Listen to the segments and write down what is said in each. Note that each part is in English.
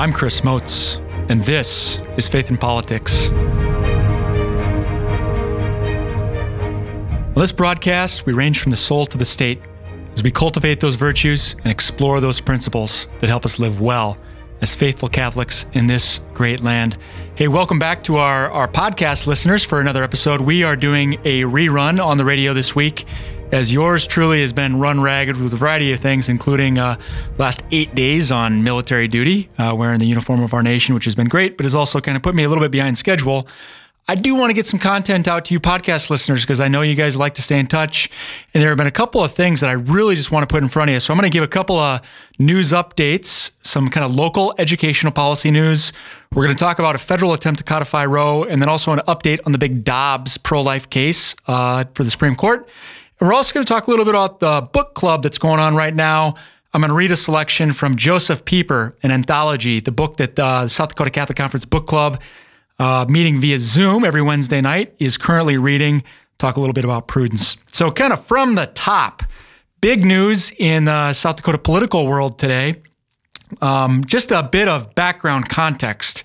I'm Chris Motz, and this is Faith in Politics. On this broadcast, we range from the soul to the state as we cultivate those virtues and explore those principles that help us live well as faithful Catholics in this great land. Hey, welcome back to our, our podcast listeners for another episode. We are doing a rerun on the radio this week as yours truly has been run ragged with a variety of things, including uh, last eight days on military duty, uh, wearing the uniform of our nation, which has been great, but has also kind of put me a little bit behind schedule. I do want to get some content out to you podcast listeners because I know you guys like to stay in touch. And there have been a couple of things that I really just want to put in front of you. So I'm going to give a couple of news updates, some kind of local educational policy news. We're going to talk about a federal attempt to codify Roe, and then also an update on the big Dobbs pro life case uh, for the Supreme Court. And we're also going to talk a little bit about the book club that's going on right now. I'm going to read a selection from Josef Pieper, an anthology, the book that uh, the South Dakota Catholic Conference Book Club, uh, meeting via Zoom every Wednesday night, is currently reading. Talk a little bit about prudence. So, kind of from the top, big news in the South Dakota political world today. Um, just a bit of background context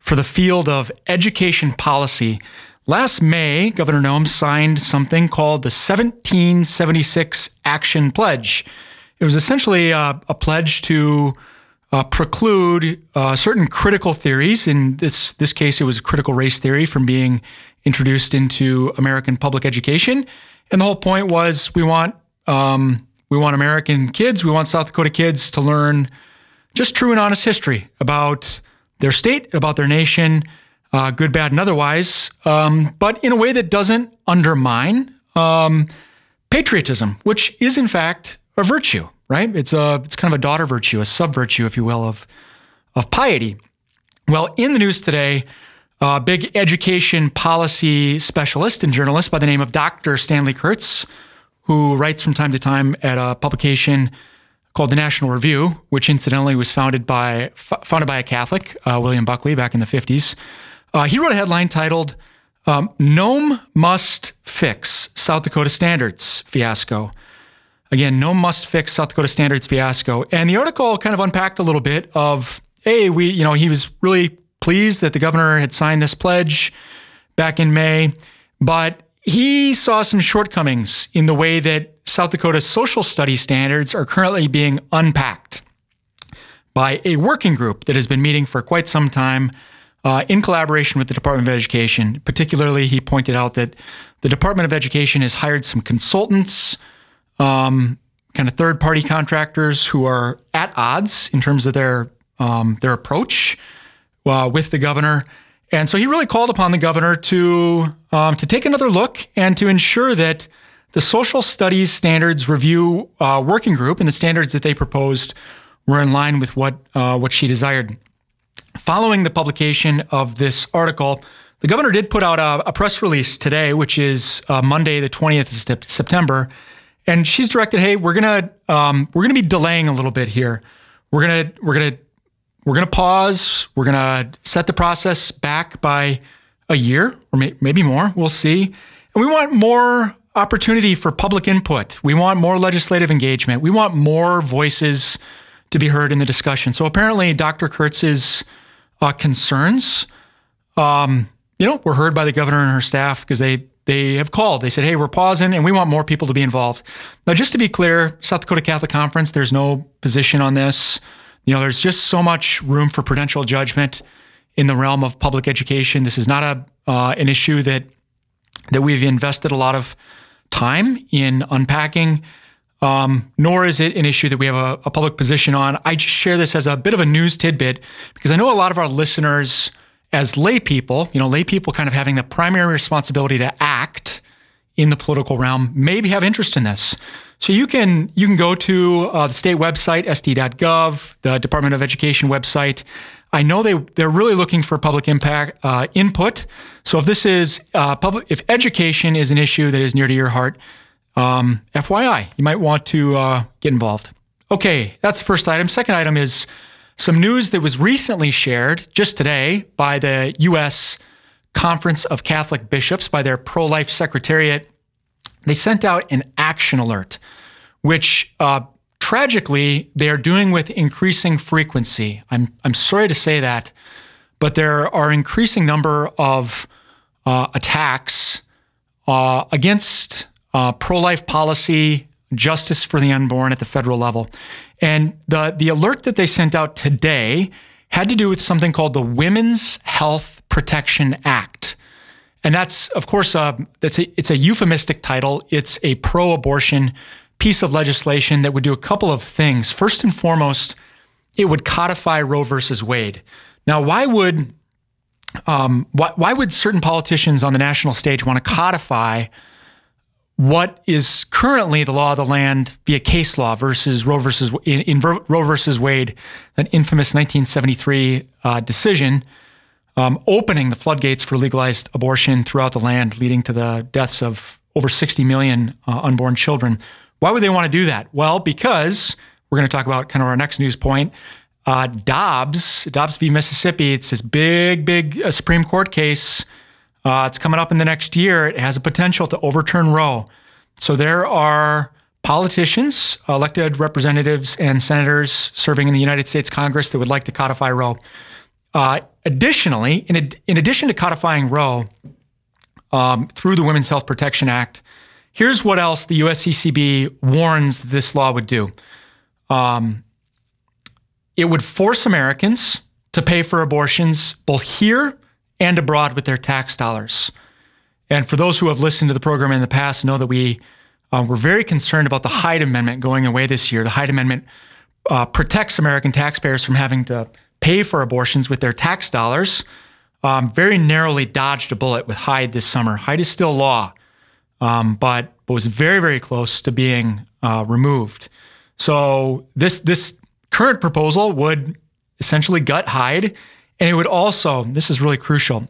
for the field of education policy Last May, Governor Noem signed something called the 1776 Action Pledge. It was essentially a, a pledge to uh, preclude uh, certain critical theories. In this this case, it was critical race theory from being introduced into American public education. And the whole point was we want um, we want American kids, we want South Dakota kids to learn just true and honest history about their state, about their nation, uh, good, bad, and otherwise, um, but in a way that doesn't undermine um, patriotism, which is in fact a virtue, right? It's a it's kind of a daughter virtue, a sub virtue, if you will, of of piety. Well, in the news today, a big education policy specialist and journalist by the name of Dr. Stanley Kurtz, who writes from time to time at a publication called the National Review, which incidentally was founded by founded by a Catholic, uh, William Buckley, back in the 50s. Uh, he wrote a headline titled um, Noem Must Fix South Dakota Standards Fiasco. Again, Noem Must Fix South Dakota Standards Fiasco. And the article kind of unpacked a little bit of, hey, we, you know, he was really pleased that the governor had signed this pledge back in May, but he saw some shortcomings in the way that South Dakota social studies standards are currently being unpacked by a working group that has been meeting for quite some time uh, in collaboration with the Department of Education. Particularly, he pointed out that the Department of Education has hired some consultants, um, kind of third party contractors who are at odds in terms of their um, their approach uh, with the governor. And so he really called upon the governor to um, to take another look and to ensure that the social studies standards review uh, working group and the standards that they proposed were in line with what uh, what she desired. Following the publication of this article, the governor did put out a, a press release today, which is uh, Monday, the 20th of September, and she's directed, "Hey, we're gonna um, we're gonna be delaying a little bit here. We're gonna we're gonna we're gonna pause. We're gonna set the process back by a year or may, maybe more. We'll see. And we want more opportunity for public input. We want more legislative engagement. We want more voices to be heard in the discussion. So apparently, Dr. Kurtz's uh, concerns, um, you know, were heard by the governor and her staff because they they have called. They said, "Hey, we're pausing, and we want more people to be involved." Now, just to be clear, South Dakota Catholic Conference, there's no position on this. You know, there's just so much room for prudential judgment in the realm of public education. This is not a uh, an issue that that we've invested a lot of time in unpacking. Um, nor is it an issue that we have a, a, public position on. I just share this as a bit of a news tidbit because I know a lot of our listeners, as lay people, you know, lay people kind of having the primary responsibility to act in the political realm, maybe have interest in this. So you can you can go to uh, the state website sd.gov, the Department of Education website. I know they they're really looking for public impact uh, input. So if this is uh, public, if education is an issue that is near to your heart, um, FYI, you might want to uh, get involved. Okay, that's the first item. Second item is some news that was recently shared just today by the U.S. Conference of Catholic Bishops, by their pro life secretariat. They sent out an action alert, which uh, tragically, they are doing with increasing frequency. I'm, I'm sorry to say that, but there are increasing number of uh, attacks uh, against uh, pro-life policy, justice for the unborn at the federal level. And the, the alert that they sent out today had to do with something called the Women's Health Protection Act. And that's, of course, uh, that's a, it's a euphemistic title. It's a pro-abortion piece of legislation that would do a couple of things. First and foremost, it would codify Roe versus Wade. Now, why would um, why, why would certain politicians on the national stage want to codify what is currently the law of the land via case law versus Roe versus in, in Roe versus Wade, an infamous 1973 uh, decision um, opening the floodgates for legalized abortion throughout the land, leading to the deaths of over 60 million uh, unborn children. Why would they want to do that? Well, because we're going to talk about kind of our next news point. Uh, Dobbs, Dobbs v. Mississippi, it's this big, big uh, Supreme Court case. Uh, it's coming up in the next year. It has a potential to overturn Roe. So there are politicians, elected representatives, and senators serving in the United States Congress that would like to codify Roe. Uh, additionally, in, ad- in addition to codifying Roe um, through the Women's Health Protection Act, here's what else the USCCB warns this law would do. Um, it would force Americans to pay for abortions both here and abroad with their tax dollars. And for those who have listened to the program in the past, know that we uh, were very concerned about the Hyde Amendment going away this year. The Hyde Amendment uh, protects American taxpayers from having to pay for abortions with their tax dollars, um, very narrowly dodged a bullet with Hyde this summer. Hyde is still law, um, but was very, very close to being uh, removed. So this this current proposal would essentially gut Hyde, and it would also this is really crucial.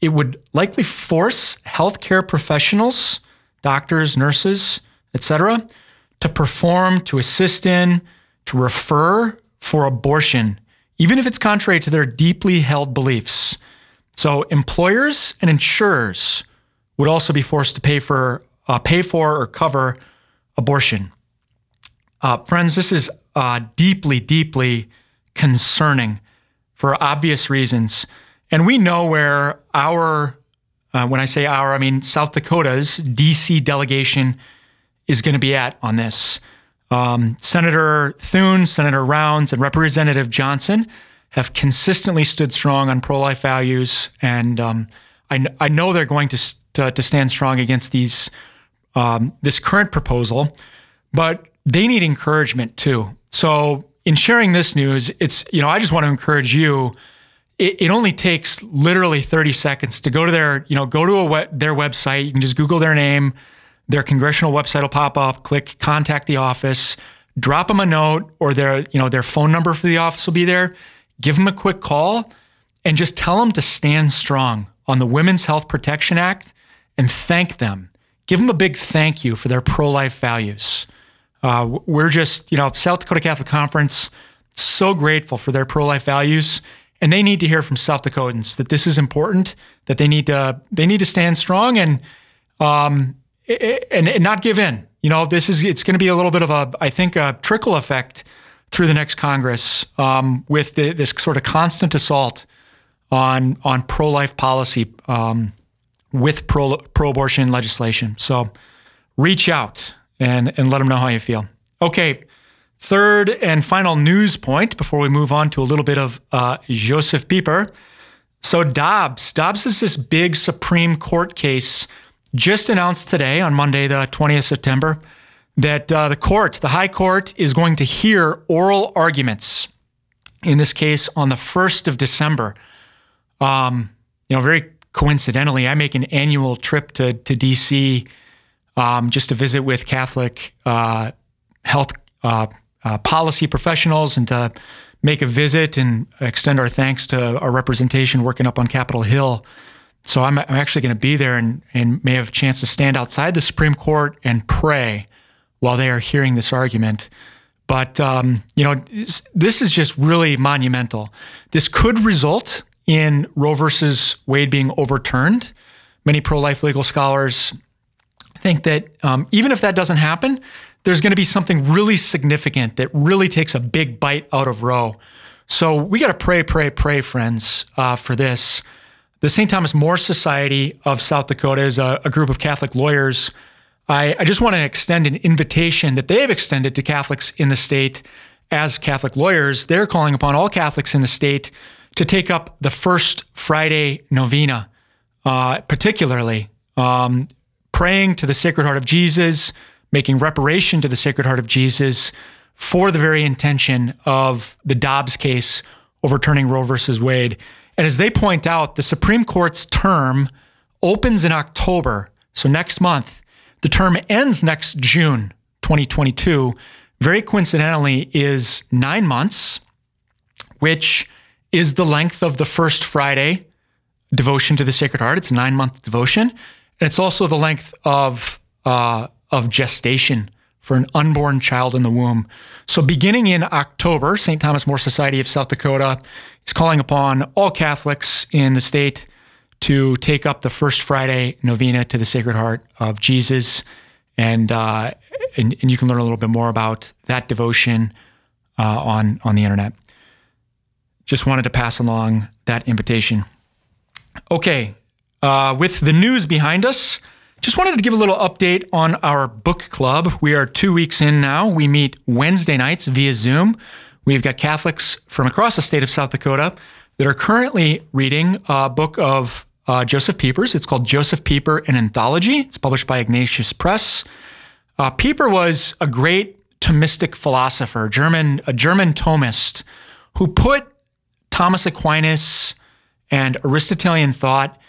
It would likely force healthcare professionals, doctors, nurses, etc., to perform, to assist in, to refer for abortion even if it's contrary to their deeply held beliefs. So employers and insurers would also be forced to pay for uh, pay for or cover abortion. Uh, friends, this is uh, deeply, deeply concerning for obvious reasons. And we know where our, uh, when I say our, I mean South Dakota's DC delegation is going to be at on this. Um, Senator Thune, Senator Rounds, and Representative Johnson have consistently stood strong on pro life values. And um, I, I, know they're going to, to, to stand strong against these um, this current proposal, but they need encouragement too. So, in sharing this news, it's, you know, I just want to encourage you. It, it only takes literally 30 seconds to go to their, you know, go to a their website. You can just Google their name their congressional website will pop up. Click contact the office, drop them a note, or their you know their phone number for the office will be there. Give them a quick call, and just tell them to stand strong on the Women's Health Protection Act, and thank them. Give them a big thank you for their pro-life values. Uh, we're just you know South Dakota Catholic Conference so grateful for their pro-life values and they need to hear from South Dakotans that this is important, that they need to they need to stand strong and um, and, and not give in. You know, this is it's going to be a little bit of a I think a trickle effect through the next Congress um, with the, this sort of constant assault on on pro life policy um, with pro pro abortion legislation. So reach out and and let them know how you feel. Okay. Third and final news point before we move on to a little bit of uh, Josef Pieper. So Dobbs, Dobbs is this big Supreme Court case just announced today on Monday, the 20th September, that uh, the court, the High Court, is going to hear oral arguments in this case on the 1st of December. Um, you know, very coincidentally, I make an annual trip to, to DC um, just to visit with Catholic uh, health uh, uh, policy professionals and to make a visit and extend our thanks to our representation working up on Capitol Hill. So I'm, I'm actually going to be there and, and may have a chance to stand outside the Supreme Court and pray while they are hearing this argument. But, um, you know, this is just really monumental. This could result in Roe versus Wade being overturned. Many pro life legal scholars think that um, even if that doesn't happen, there's going to be something really significant that really takes a big bite out of Roe. So we got to pray, pray, pray, friends, uh, for this. The St. Thomas More Society of South Dakota is a, a group of Catholic lawyers. I, I just want to extend an invitation that they have extended to Catholics in the state as Catholic lawyers. They're calling upon all Catholics in the state to take up the first Friday novena, uh, particularly um, praying to the Sacred Heart of Jesus, making reparation to the Sacred Heart of Jesus for the very intention of the Dobbs case overturning Roe versus Wade. And as they point out, the Supreme Court's term opens in October, so next month. The term ends next June 2022. Very coincidentally, is nine months, which is the length of the first Friday devotion to the Sacred Heart. It's a nine month devotion. And it's also the length of, uh, of gestation for an unborn child in the womb. So, beginning in October, St. Thomas More Society of South Dakota is calling upon all Catholics in the state to take up the First Friday novena to the Sacred Heart of Jesus. And, uh, and, and, you can learn a little bit more about that devotion uh, on, on the internet. Just wanted to pass along that invitation. Okay, uh, with the news behind us, just wanted to give a little update on our book club. We are two weeks in now. We meet Wednesday nights via Zoom. We've got Catholics from across the state of South Dakota that are currently reading a book of uh, Josef Pieper's. It's called Josef Pieper, an Anthology. It's published by Ignatius Press. Uh, Pieper was a great Thomistic philosopher, German, a German Thomist, who put Thomas Aquinas and Aristotelian thought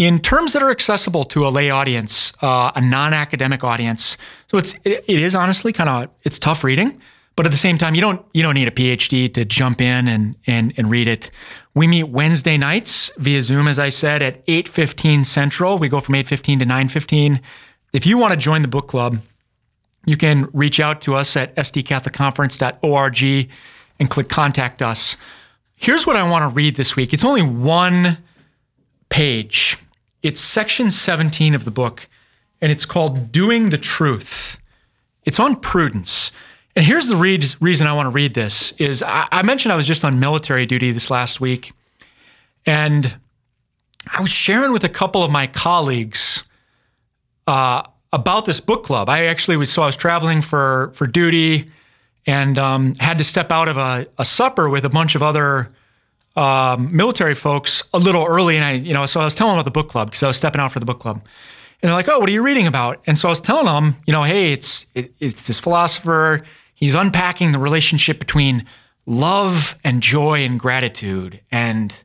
in terms that are accessible to a lay audience, uh, a non-academic audience. So it's it, it is honestly kind of it's tough reading, but at the same time, you don't you don't need a PhD to jump in and and and read it. We meet Wednesday nights via Zoom, as I said, at 8:15 Central. We go from 8:15 to 9:15. If you want to join the book club, you can reach out to us at sdcatholicconference.org and click contact us. Here's what I want to read this week. It's only one page. It's section 17 of the book, and it's called Doing the Truth. It's on prudence. And here's the reason I want to read this is I, I mentioned I was just on military duty this last week, and I was sharing with a couple of my colleagues uh, about this book club. I actually was so I was traveling for for duty and um, had to step out of a, a supper with a bunch of other um, military folks a little early, and I, you know, so I was telling them about the book club because I was stepping out for the book club, and they're like, "Oh, what are you reading about?" And so I was telling them, you know, hey, it's it, it's this philosopher. He's unpacking the relationship between love and joy and gratitude, and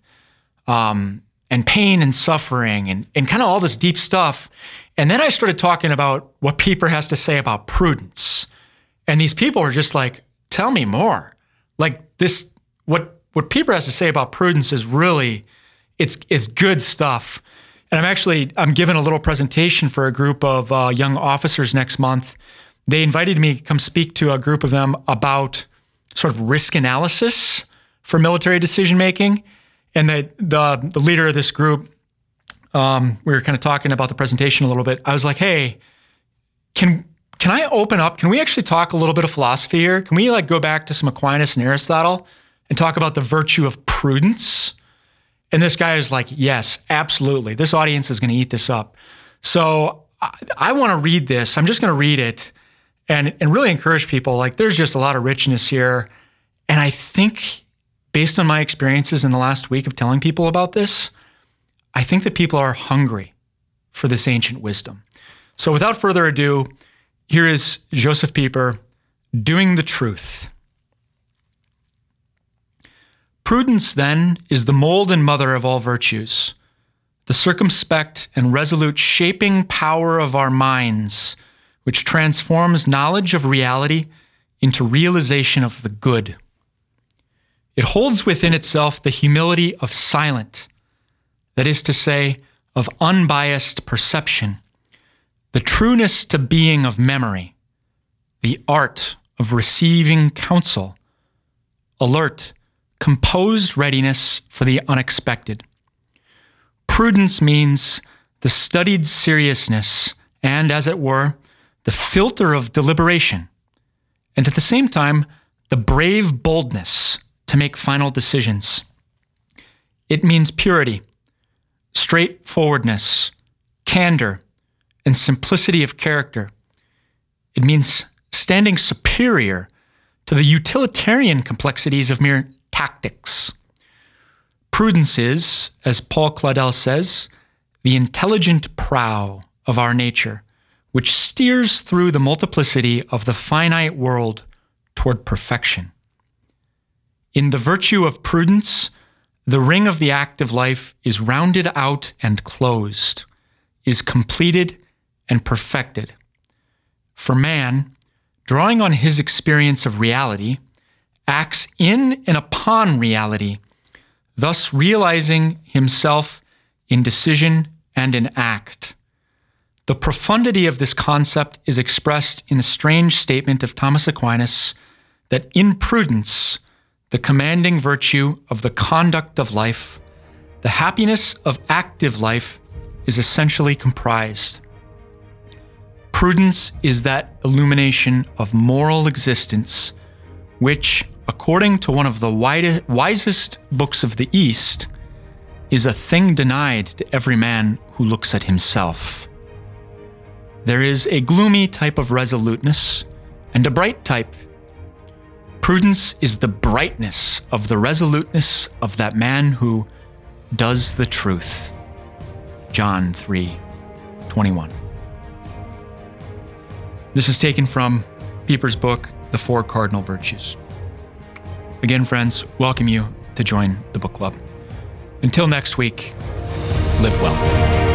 um, and pain and suffering, and and kind of all this deep stuff. And then I started talking about what Pieper has to say about prudence, and these people are just like, "Tell me more." Like this, what what Pieper has to say about prudence is really it's it's good stuff. And I'm actually I'm giving a little presentation for a group of uh, young officers next month. They invited me to come speak to a group of them about sort of risk analysis for military decision making. And the the, the leader of this group, um, we were kind of talking about the presentation a little bit. I was like, hey, can can I open up? Can we actually talk a little bit of philosophy here? Can we like go back to some Aquinas and Aristotle? And talk about the virtue of prudence. And this guy is like, yes, absolutely. This audience is going to eat this up. So I, I want to read this. I'm just going to read it and, and really encourage people. Like, there's just a lot of richness here. And I think, based on my experiences in the last week of telling people about this, I think that people are hungry for this ancient wisdom. So, without further ado, here is Josef Pieper doing the truth. Prudence, then, is the mold and mother of all virtues, the circumspect and resolute shaping power of our minds, which transforms knowledge of reality into realization of the good. It holds within itself the humility of silent, that is to say, of unbiased perception, the trueness to being of memory, the art of receiving counsel, alert composed readiness for the unexpected. Prudence means the studied seriousness and, as it were, the filter of deliberation and at the same time, the brave boldness to make final decisions. It means purity, straightforwardness, candor, and simplicity of character. It means standing superior to the utilitarian complexities of mere tactics. Prudence is, as Paul Claudel says, the intelligent prow of our nature, which steers through the multiplicity of the finite world toward perfection. In the virtue of prudence, the ring of the active life is rounded out and closed, is completed and perfected. For man, drawing on his experience of reality, acts in and upon reality, thus realizing himself in decision and in act. The profundity of this concept is expressed in the strange statement of Thomas Aquinas that in prudence, the commanding virtue of the conduct of life, the happiness of active life is essentially comprised. Prudence is that illumination of moral existence, which, according to one of the wisest books of the East, is a thing denied to every man who looks at himself. There is a gloomy type of resoluteness and a bright type Prudence is the brightness of the resoluteness of that man who does the truth. John 3 21. This is taken from Pieper's book, The Four Cardinal Virtues. Again, friends, welcome you to join the book club. Until next week, live well.